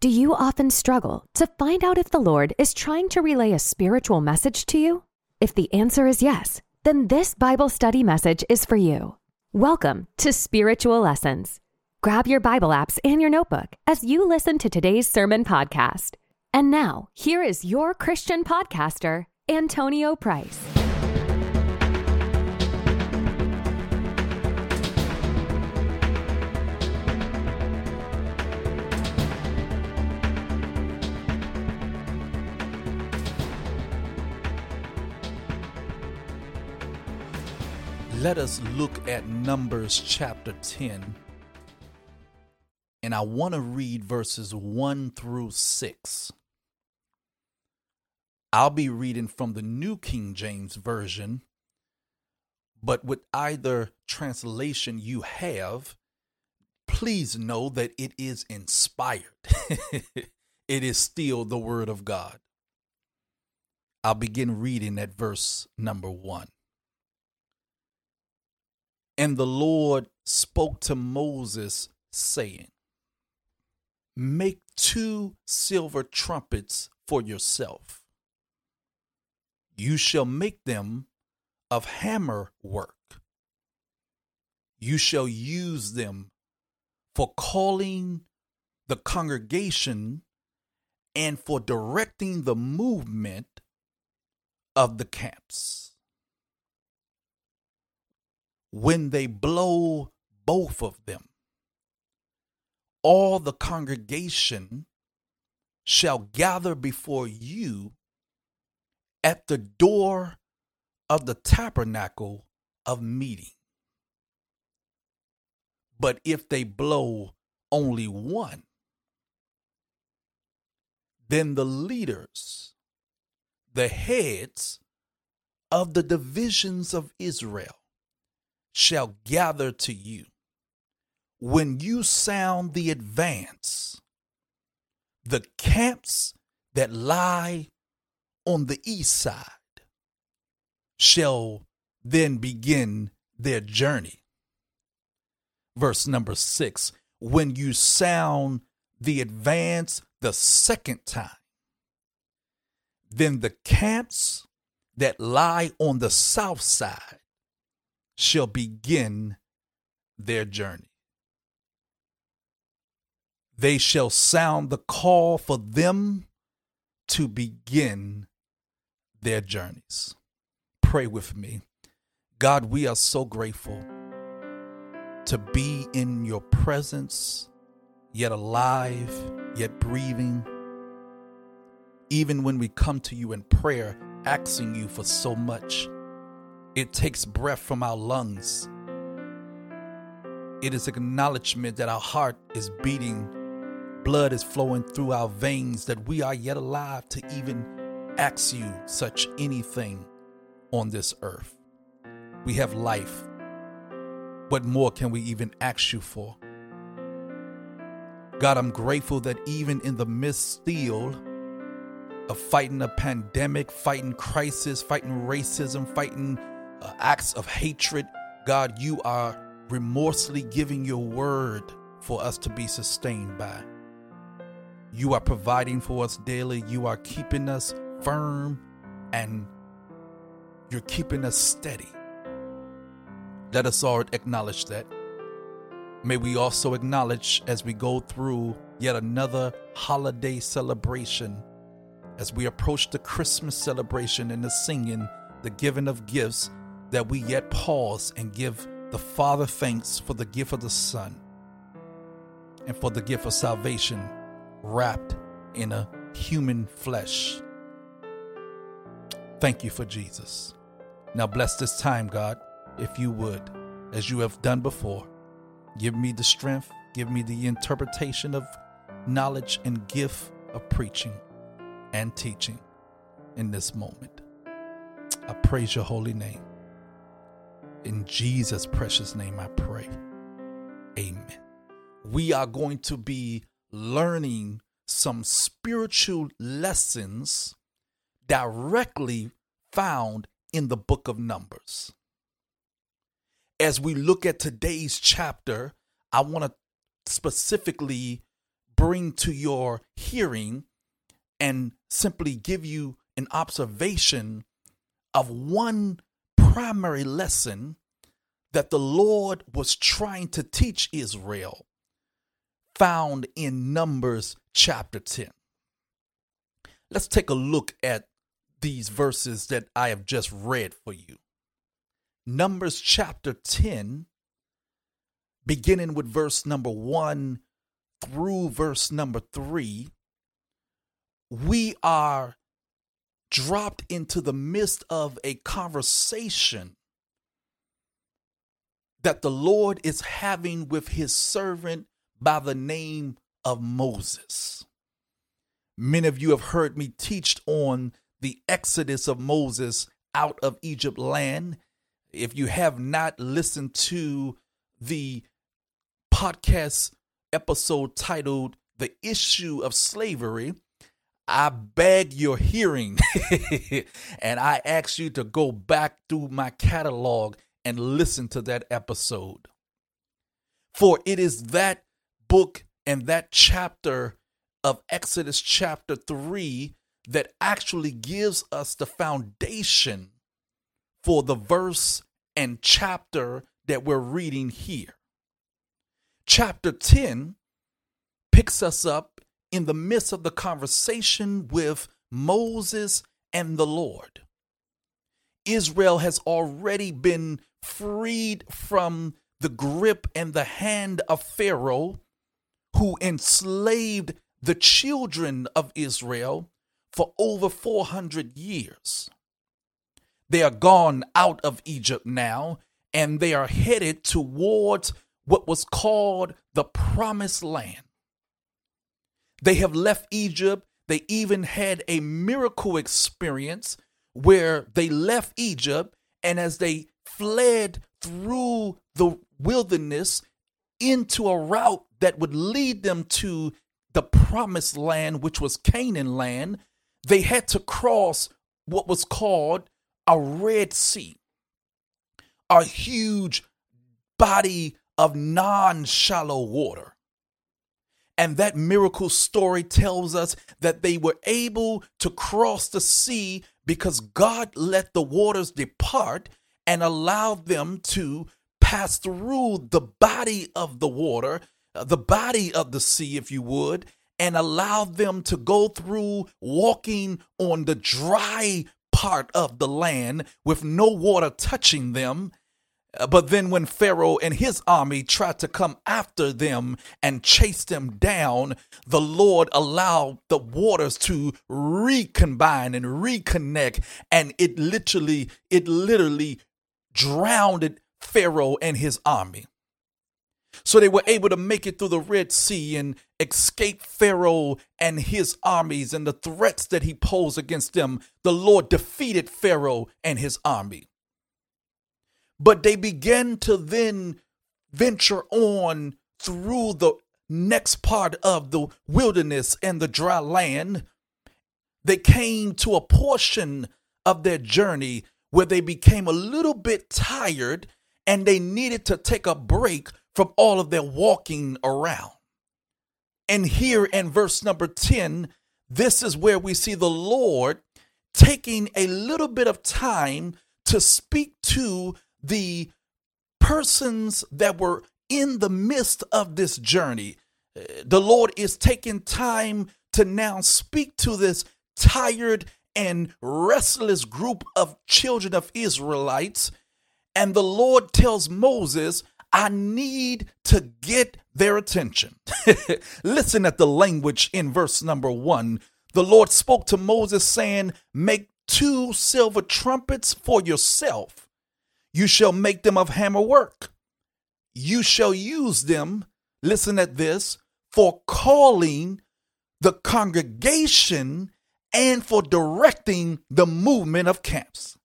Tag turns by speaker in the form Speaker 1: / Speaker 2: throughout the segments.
Speaker 1: Do you often struggle to find out if the Lord is trying to relay a spiritual message to you? If the answer is yes, then this Bible study message is for you. Welcome to Spiritual Lessons. Grab your Bible apps and your notebook as you listen to today's sermon podcast. And now, here is your Christian podcaster, Antonio Price.
Speaker 2: Let us look at Numbers chapter 10. And I want to read verses 1 through 6. I'll be reading from the New King James Version, but with either translation you have, please know that it is inspired. it is still the Word of God. I'll begin reading at verse number 1. And the Lord spoke to Moses, saying, Make two silver trumpets for yourself. You shall make them of hammer work. You shall use them for calling the congregation and for directing the movement of the camps when they blow both of them, all the congregation shall gather before you at the door of the tabernacle of meeting. But if they blow only one, then the leaders, the heads of the divisions of Israel, shall gather to you. When you sound the advance, the camps that lie on the east side shall then begin their journey. Verse number six when you sound the advance the second time, then the camps that lie on the south side shall begin their journey. They shall sound the call for them to begin their journeys. Pray with me. God, we are so grateful to be in your presence, yet alive, yet breathing. Even when we come to you in prayer, asking you for so much it takes breath from our lungs. It is acknowledgement that our heart is beating, blood is flowing through our veins, that we are yet alive to even ask you such anything on this earth. We have life. What more can we even ask you for? God, I'm grateful that even in the midst still of fighting a pandemic, fighting crisis, fighting racism, fighting uh, acts of hatred. God, you are remorselessly giving your word for us to be sustained by. You are providing for us daily. You are keeping us firm and you're keeping us steady. Let us all acknowledge that. May we also acknowledge as we go through yet another holiday celebration, as we approach the Christmas celebration and the singing, the giving of gifts, that we yet pause and give the Father thanks for the gift of the Son and for the gift of salvation wrapped in a human flesh. Thank you for Jesus. Now bless this time, God, if you would, as you have done before. Give me the strength, give me the interpretation of knowledge and gift of preaching and teaching in this moment. I praise your holy name. In Jesus' precious name, I pray. Amen. We are going to be learning some spiritual lessons directly found in the book of Numbers. As we look at today's chapter, I want to specifically bring to your hearing and simply give you an observation of one primary lesson that the Lord was trying to teach Israel, found in Numbers chapter 10. Let's take a look at these verses that I have just read for you. Numbers chapter 10, beginning with verse number 1 through verse number 3, we are dropped into the midst of a conversation that the Lord is having with his servant by the name of Moses. Many of you have heard me teach on the exodus of Moses out of Egypt land. If you have not listened to the podcast episode titled The Issue of Slavery, I beg your hearing and I ask you to go back through my catalog and listen to that episode. For it is that book and that chapter of Exodus chapter 3 that actually gives us the foundation for the verse and chapter that we're reading here. Chapter 10 picks us up in the midst of the conversation with Moses and the Lord. Israel has already been freed from the grip and the hand of Pharaoh, who enslaved the children of Israel for over 400 years. They are gone out of Egypt now, and they are headed towards what was called the Promised Land. They have left Egypt. They even had a miracle experience where they left Egypt, and as they fled through the wilderness into a route that would lead them to the promised land, which was Canaan land, they had to cross what was called a Red Sea, a huge body of non shallow water. And that miracle story tells us that they were able to cross the sea because God let the waters depart and allowed them to pass through the body of the water, uh, the body of the sea, if you would, and allowed them to go through walking on the dry part of the land with no water touching them but then when Pharaoh and his army tried to come after them and chase them down, the Lord allowed the waters to recombine and reconnect and it literally it literally drowned Pharaoh and his army. So they were able to make it through the Red Sea and escape Pharaoh and his armies and the threats that he posed against them. The Lord defeated Pharaoh and his army. But they began to then venture on through the next part of the wilderness and the dry land. They came to a portion of their journey where they became a little bit tired and they needed to take a break from all of their walking around. And here in verse number 10, this is where we see the Lord taking a little bit of time to speak to the persons that were in the midst of this journey. Uh, the Lord is taking time to now speak to this tired and restless group of children of Israelites. And the Lord tells Moses, I need to get their attention. Listen at the language in verse number one. The Lord spoke to Moses, saying, Make two silver trumpets for yourself you shall make them of hammer work. You shall use them, listen at this, for calling the congregation and for directing the movement of camps.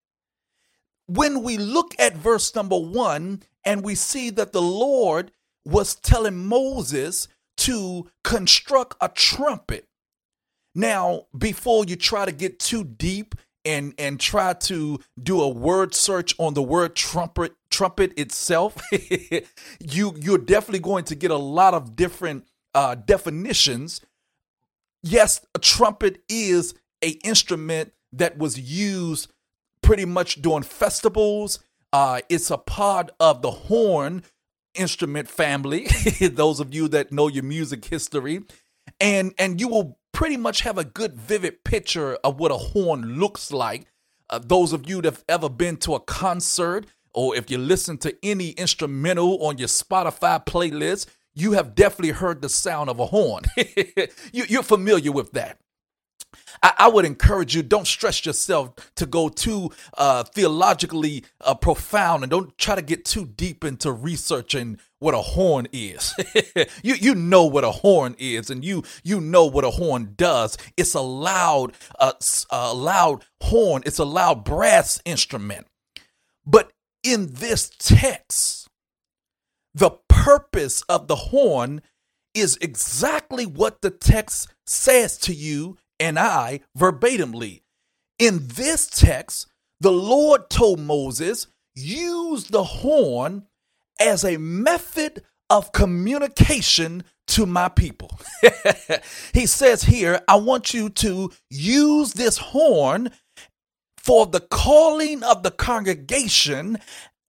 Speaker 2: When we look at verse number one and we see that the Lord was telling Moses to construct a trumpet. Now, before you try to get too deep and and try to do a word search on the word trumpet trumpet itself you you're definitely going to get a lot of different uh, definitions, yes, a trumpet is a instrument that was used pretty much during festivals. Uh, it's a part of the horn instrument family. Those of you that know your music history, and and you will pretty much have a good vivid picture of what a horn looks like. Uh, those of you that have ever been to a concert, or if you listen to any instrumental on your Spotify playlist, you have definitely heard the sound of a horn. you, you're familiar with that. I, I, would encourage you don't stress yourself to go too uh, theologically uh, profound and don't try to get too deep into researching what a horn is. you you know what a horn is, and you you know what a horn does. It's a loud uh, a loud horn. It's a loud brass instrument. But in this text, the purpose of the horn is exactly what the text says to you and I verbatimly. In this text, the Lord told Moses, use the horn as a method of communication to my people. he says here, I want you to use this horn for the calling of the congregation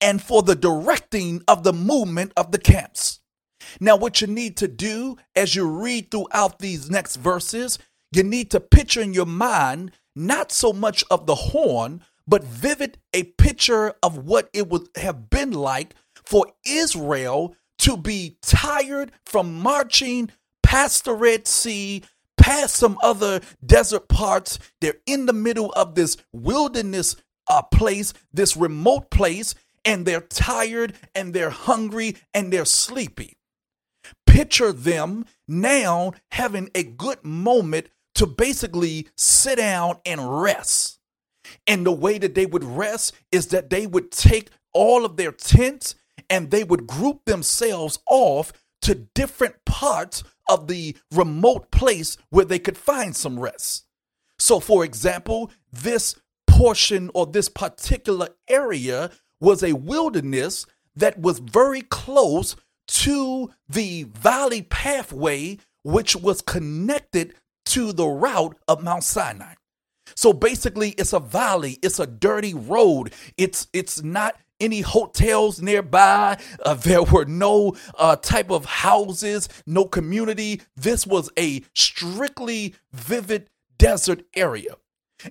Speaker 2: and for the directing of the movement of the camps. Now, what you need to do as you read throughout these next verses, you need to picture in your mind not so much of the horn, but vivid a picture of what it would have been like for Israel to be tired from marching past the Red Sea, past some other desert parts. They're in the middle of this wilderness uh, place, this remote place, and they're tired and they're hungry and they're sleepy. Picture them now having a good moment to basically sit down and rest. And the way that they would rest is that they would take all of their tents and they would group themselves off to different parts of the remote place where they could find some rest. So, for example, this portion or this particular area was a wilderness that was very close to the valley pathway, which was connected to the route of Mount Sinai. So basically, it's a valley. It's a dirty road. It's it's not any hotels nearby. Uh, there were no uh, type of houses, no community. This was a strictly vivid desert area.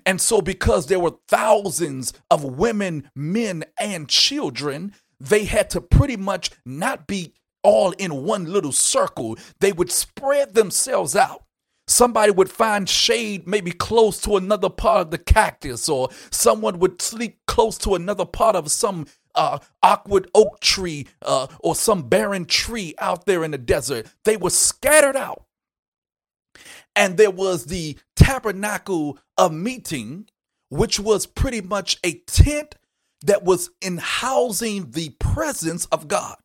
Speaker 2: And so, because there were thousands of women, men, and children, they had to pretty much not be all in one little circle. They would spread themselves out. Somebody would find shade maybe close to another part of the cactus, or someone would sleep close to another part of some uh, awkward oak tree uh, or some barren tree out there in the desert. They were scattered out. And there was the tabernacle of meeting, which was pretty much a tent that was in housing the presence of God.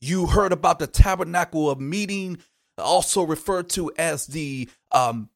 Speaker 2: You heard about the tabernacle of meeting, also referred to as the um,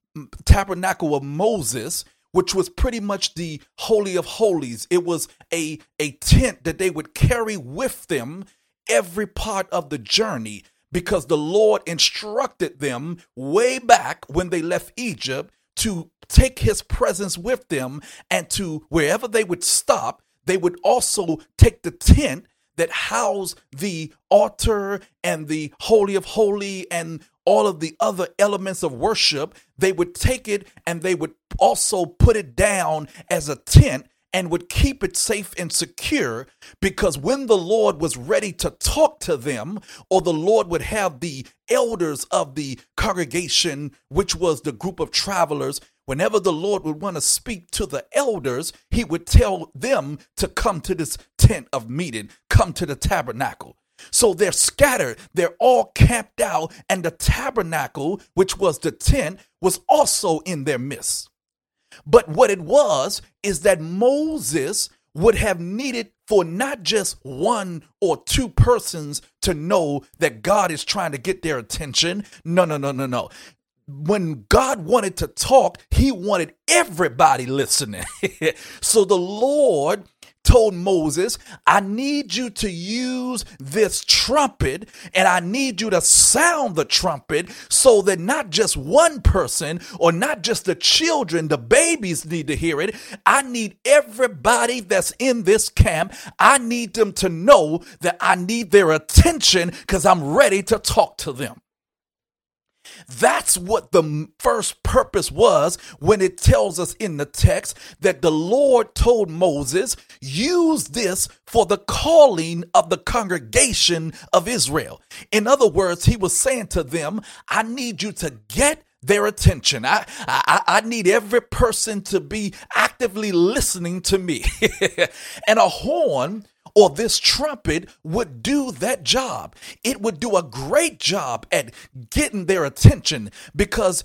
Speaker 2: tabernacle of Moses, which was pretty much the holy of holies. It was a a tent that they would carry with them every part of the journey because the Lord instructed them way back when they left Egypt to take his presence with them and to wherever they would stop, they would also take the tent that housed the altar and the holy of holy and all of the other elements of worship, they would take it and they would also put it down as a tent and would keep it safe and secure because when the Lord was ready to talk to them, or the Lord would have the elders of the congregation, which was the group of travelers, whenever the Lord would want to speak to the elders, he would tell them to come to this tent of meeting, come to the tabernacle. So they're scattered, they're all camped out, and the tabernacle, which was the tent, was also in their midst. But what it was is that Moses would have needed for not just one or two persons to know that God is trying to get their attention. No, no, no, no, no. When God wanted to talk, he wanted everybody listening. so the Lord told Moses, I need you to use this trumpet and I need you to sound the trumpet so that not just one person or not just the children, the babies need to hear it. I need everybody that's in this camp. I need them to know that I need their attention because I'm ready to talk to them. That's what the first purpose was when it tells us in the text that the Lord told Moses, use this for the calling of the congregation of Israel. In other words, he was saying to them, I need you to get their attention. I, I, I need every person to be actively listening to me. and a horn or this trumpet would do that job. It would do a great job at getting their attention because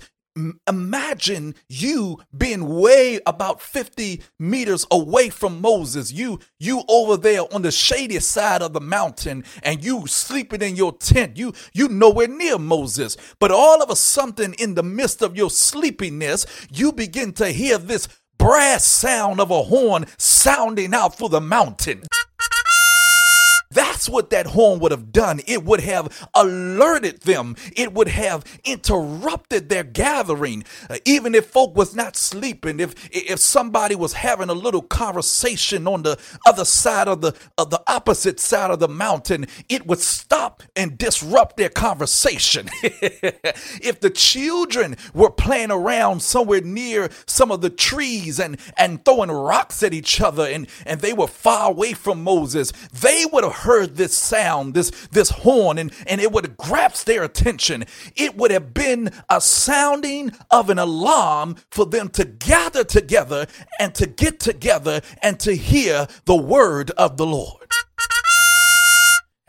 Speaker 2: imagine you being way about 50 meters away from Moses. You you over there on the shady side of the mountain and you sleeping in your tent. You you nowhere near Moses. But all of a sudden in the midst of your sleepiness, you begin to hear this brass sound of a horn sounding out for the mountain. That's what that horn would have done. It would have alerted them. It would have interrupted their gathering. Uh, even if folk was not sleeping, if if somebody was having a little conversation on the other side of the of the opposite side of the mountain, it would stop and disrupt their conversation. if the children were playing around somewhere near some of the trees and and throwing rocks at each other and and they were far away from Moses, they would have heard this sound, this, this horn, and, and it would have grasped their attention. It would have been a sounding of an alarm for them to gather together and to get together and to hear the word of the Lord.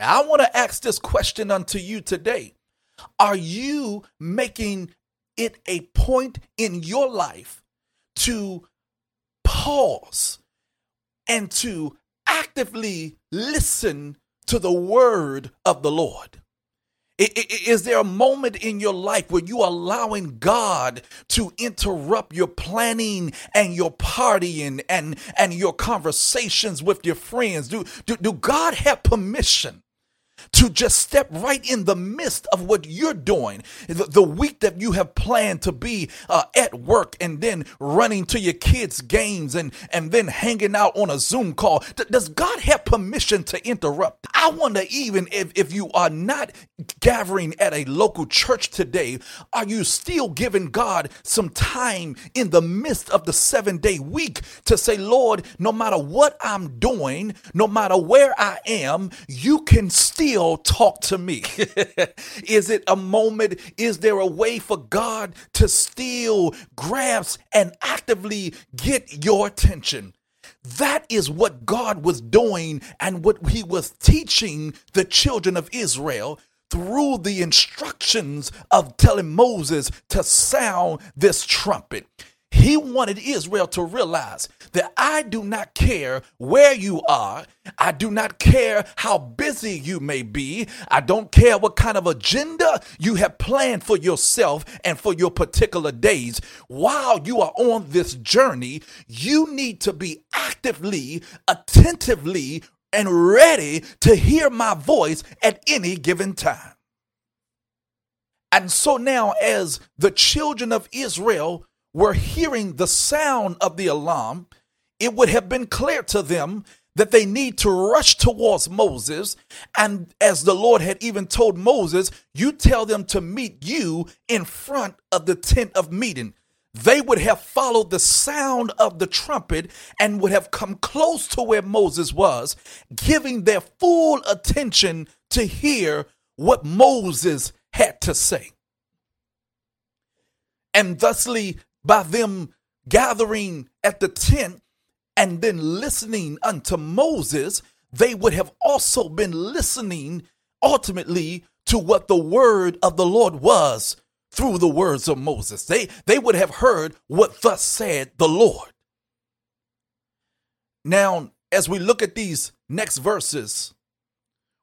Speaker 2: I want to ask this question unto you today. Are you making it a point in your life to pause and to actively listen to the word of the Lord? Is there a moment in your life where you are allowing God to interrupt your planning and your partying and, and your conversations with your friends? Do, do, do God have permission to just step right in the midst of what you're doing. The, the week that you have planned to be uh, at work and then running to your kids' games and, and then hanging out on a Zoom call. D- does God have permission to interrupt? I wonder, even if, if you are not gathering at a local church today, are you still giving God some time in the midst of the seven day week to say, Lord, no matter what I'm doing, no matter where I am, you can still still talk to me? is it a moment? Is there a way for God to still grasp and actively get your attention? That is what God was doing and what he was teaching the children of Israel through the instructions of telling Moses to sound this trumpet. He wanted Israel to realize that I do not care where you are. I do not care how busy you may be. I don't care what kind of agenda you have planned for yourself and for your particular days. While you are on this journey, you need to be actively, attentively, and ready to hear my voice at any given time. And so now, as the children of Israel were hearing the sound of the alarm, it would have been clear to them that they need to rush towards Moses. And as the Lord had even told Moses, you tell them to meet you in front of the tent of meeting. They would have followed the sound of the trumpet and would have come close to where Moses was, giving their full attention to hear what Moses had to say. And thusly, by them gathering at the tent and then listening unto Moses, they would have also been listening ultimately to what the word of the Lord was through the words of Moses. They, they would have heard what thus said the Lord. Now, as we look at these next verses,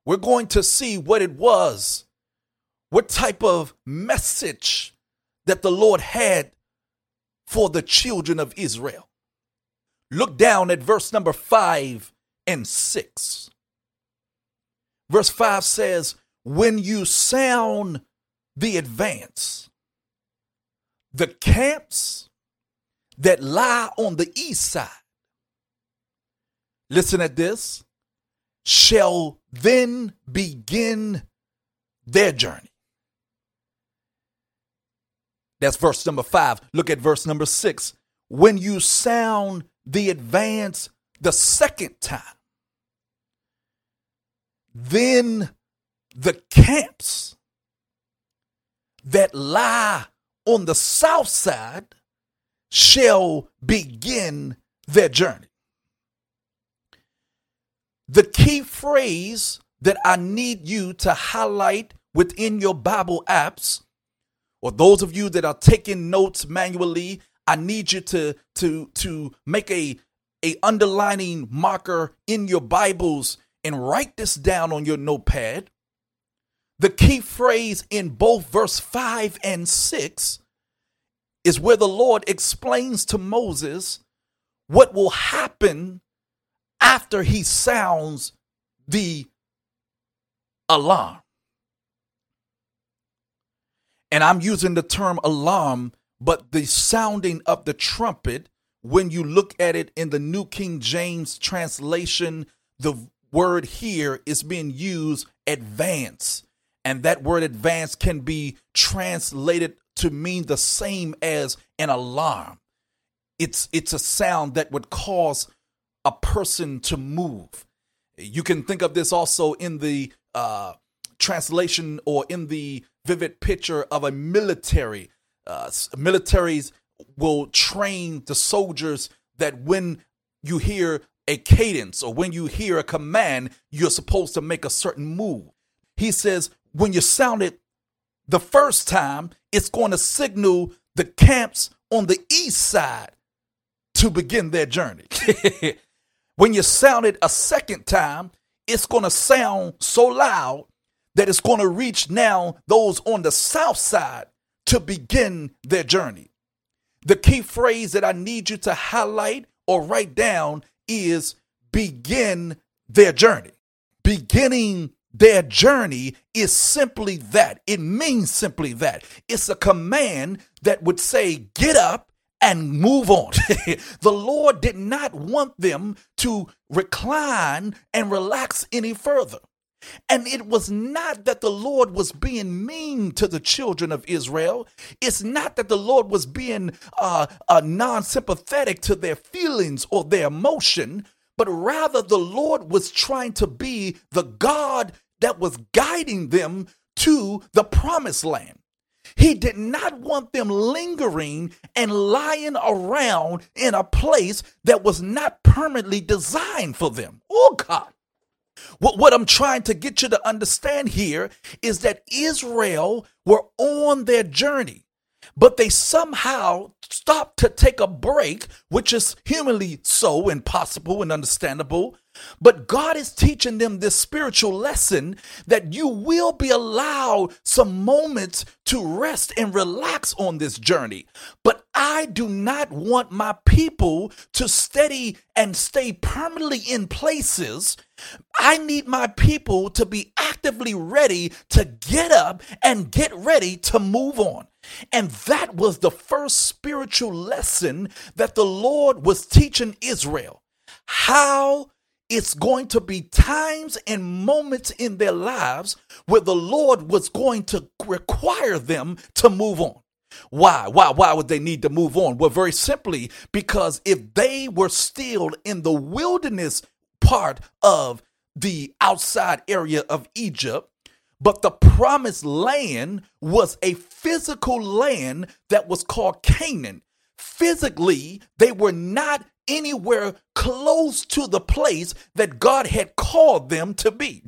Speaker 2: we're going to see what it was, what type of message that the Lord had for the children of Israel. Look down at verse number five and 6. Verse 5 says, When you sound the advance, the camps that lie on the east side, listen at this, shall then begin their journey. That's verse number five. Look at verse number six. When you sound the advance the second time, then the camps that lie on the south side shall begin their journey. The key phrase that I need you to highlight within your Bible apps, or those of you that are taking notes manually, I need you to to to make a a underlining marker in your Bibles and write this down on your notepad. The key phrase in both verse 5 and 6 is where the Lord explains to Moses what will happen after he sounds the alarm. And I'm using the term alarm, but the sounding of the trumpet, when you look at it in the New King James translation, the word here is being used advance. And that word advance can be translated to mean the same as an alarm. It's it's a sound that would cause a person to move. You can think of this also in the uh, translation or in the vivid picture of a military. Uh, militaries will train the soldiers that when you hear a cadence or when you hear a command, you're supposed to make a certain move. He says, when you sound it the first time, it's going to signal the camps on the east side to begin their journey. when you sound it a second time, it's going to sound so loud that it's going to reach now those on the south side to begin their journey. The key phrase that I need you to highlight or write down is begin their journey. Beginning their journey is simply that. It means simply that. It's a command that would say, get up and move on. the Lord did not want them to recline and relax any further. And it was not that the Lord was being mean to the children of Israel. It's not that the Lord was being uh, uh, non sympathetic to their feelings or their emotion, but rather the Lord was trying to be the God that was guiding them to the promised land. He did not want them lingering and lying around in a place that was not permanently designed for them. Oh, God. What, what I'm trying to get you to understand here is that Israel were on their journey, but they somehow stopped to take a break, which is humanly so impossible and understandable. But God is teaching them this spiritual lesson that you will be allowed some moments to rest and relax on this journey. But I do not want my people to steady and stay permanently in places. I need my people to be actively ready to get up and get ready to move on. And that was the first spiritual lesson that the Lord was teaching Israel. How it's going to be times and moments in their lives where the Lord was going to require them to move on. Why? Why? Why would they need to move on? Well, very simply because if they were still in the wilderness part of the outside area of Egypt, but the promised land was a physical land that was called Canaan. Physically, they were not anywhere close to the place that God had called them to be.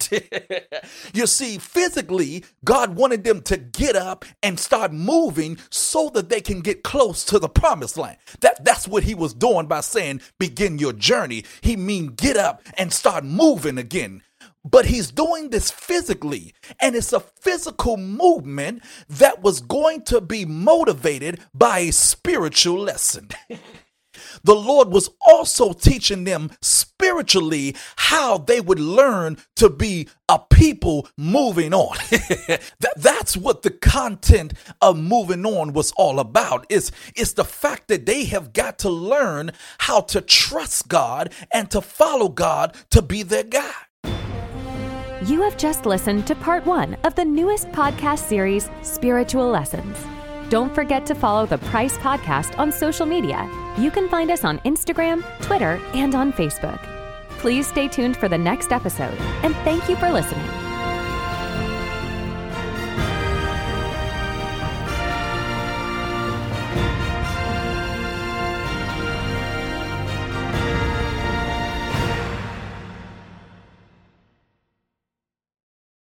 Speaker 2: you see, physically, God wanted them to get up and start moving so that they can get close to the promised land. That, that's what he was doing by saying, begin your journey. He mean get up and start moving again. But he's doing this physically, and it's a physical movement that was going to be motivated by a spiritual lesson. the Lord was also teaching them spiritually how they would learn to be a people moving on. that, that's what the content of moving on was all about. It's, it's the fact that they have got to learn how to trust God and to follow God to be their guide.
Speaker 1: You have just listened to part one of the newest podcast series, Spiritual Lessons. Don't forget to follow the Price Podcast on social media. You can find us on Instagram, Twitter, and on Facebook. Please stay tuned for the next episode, and thank you for listening.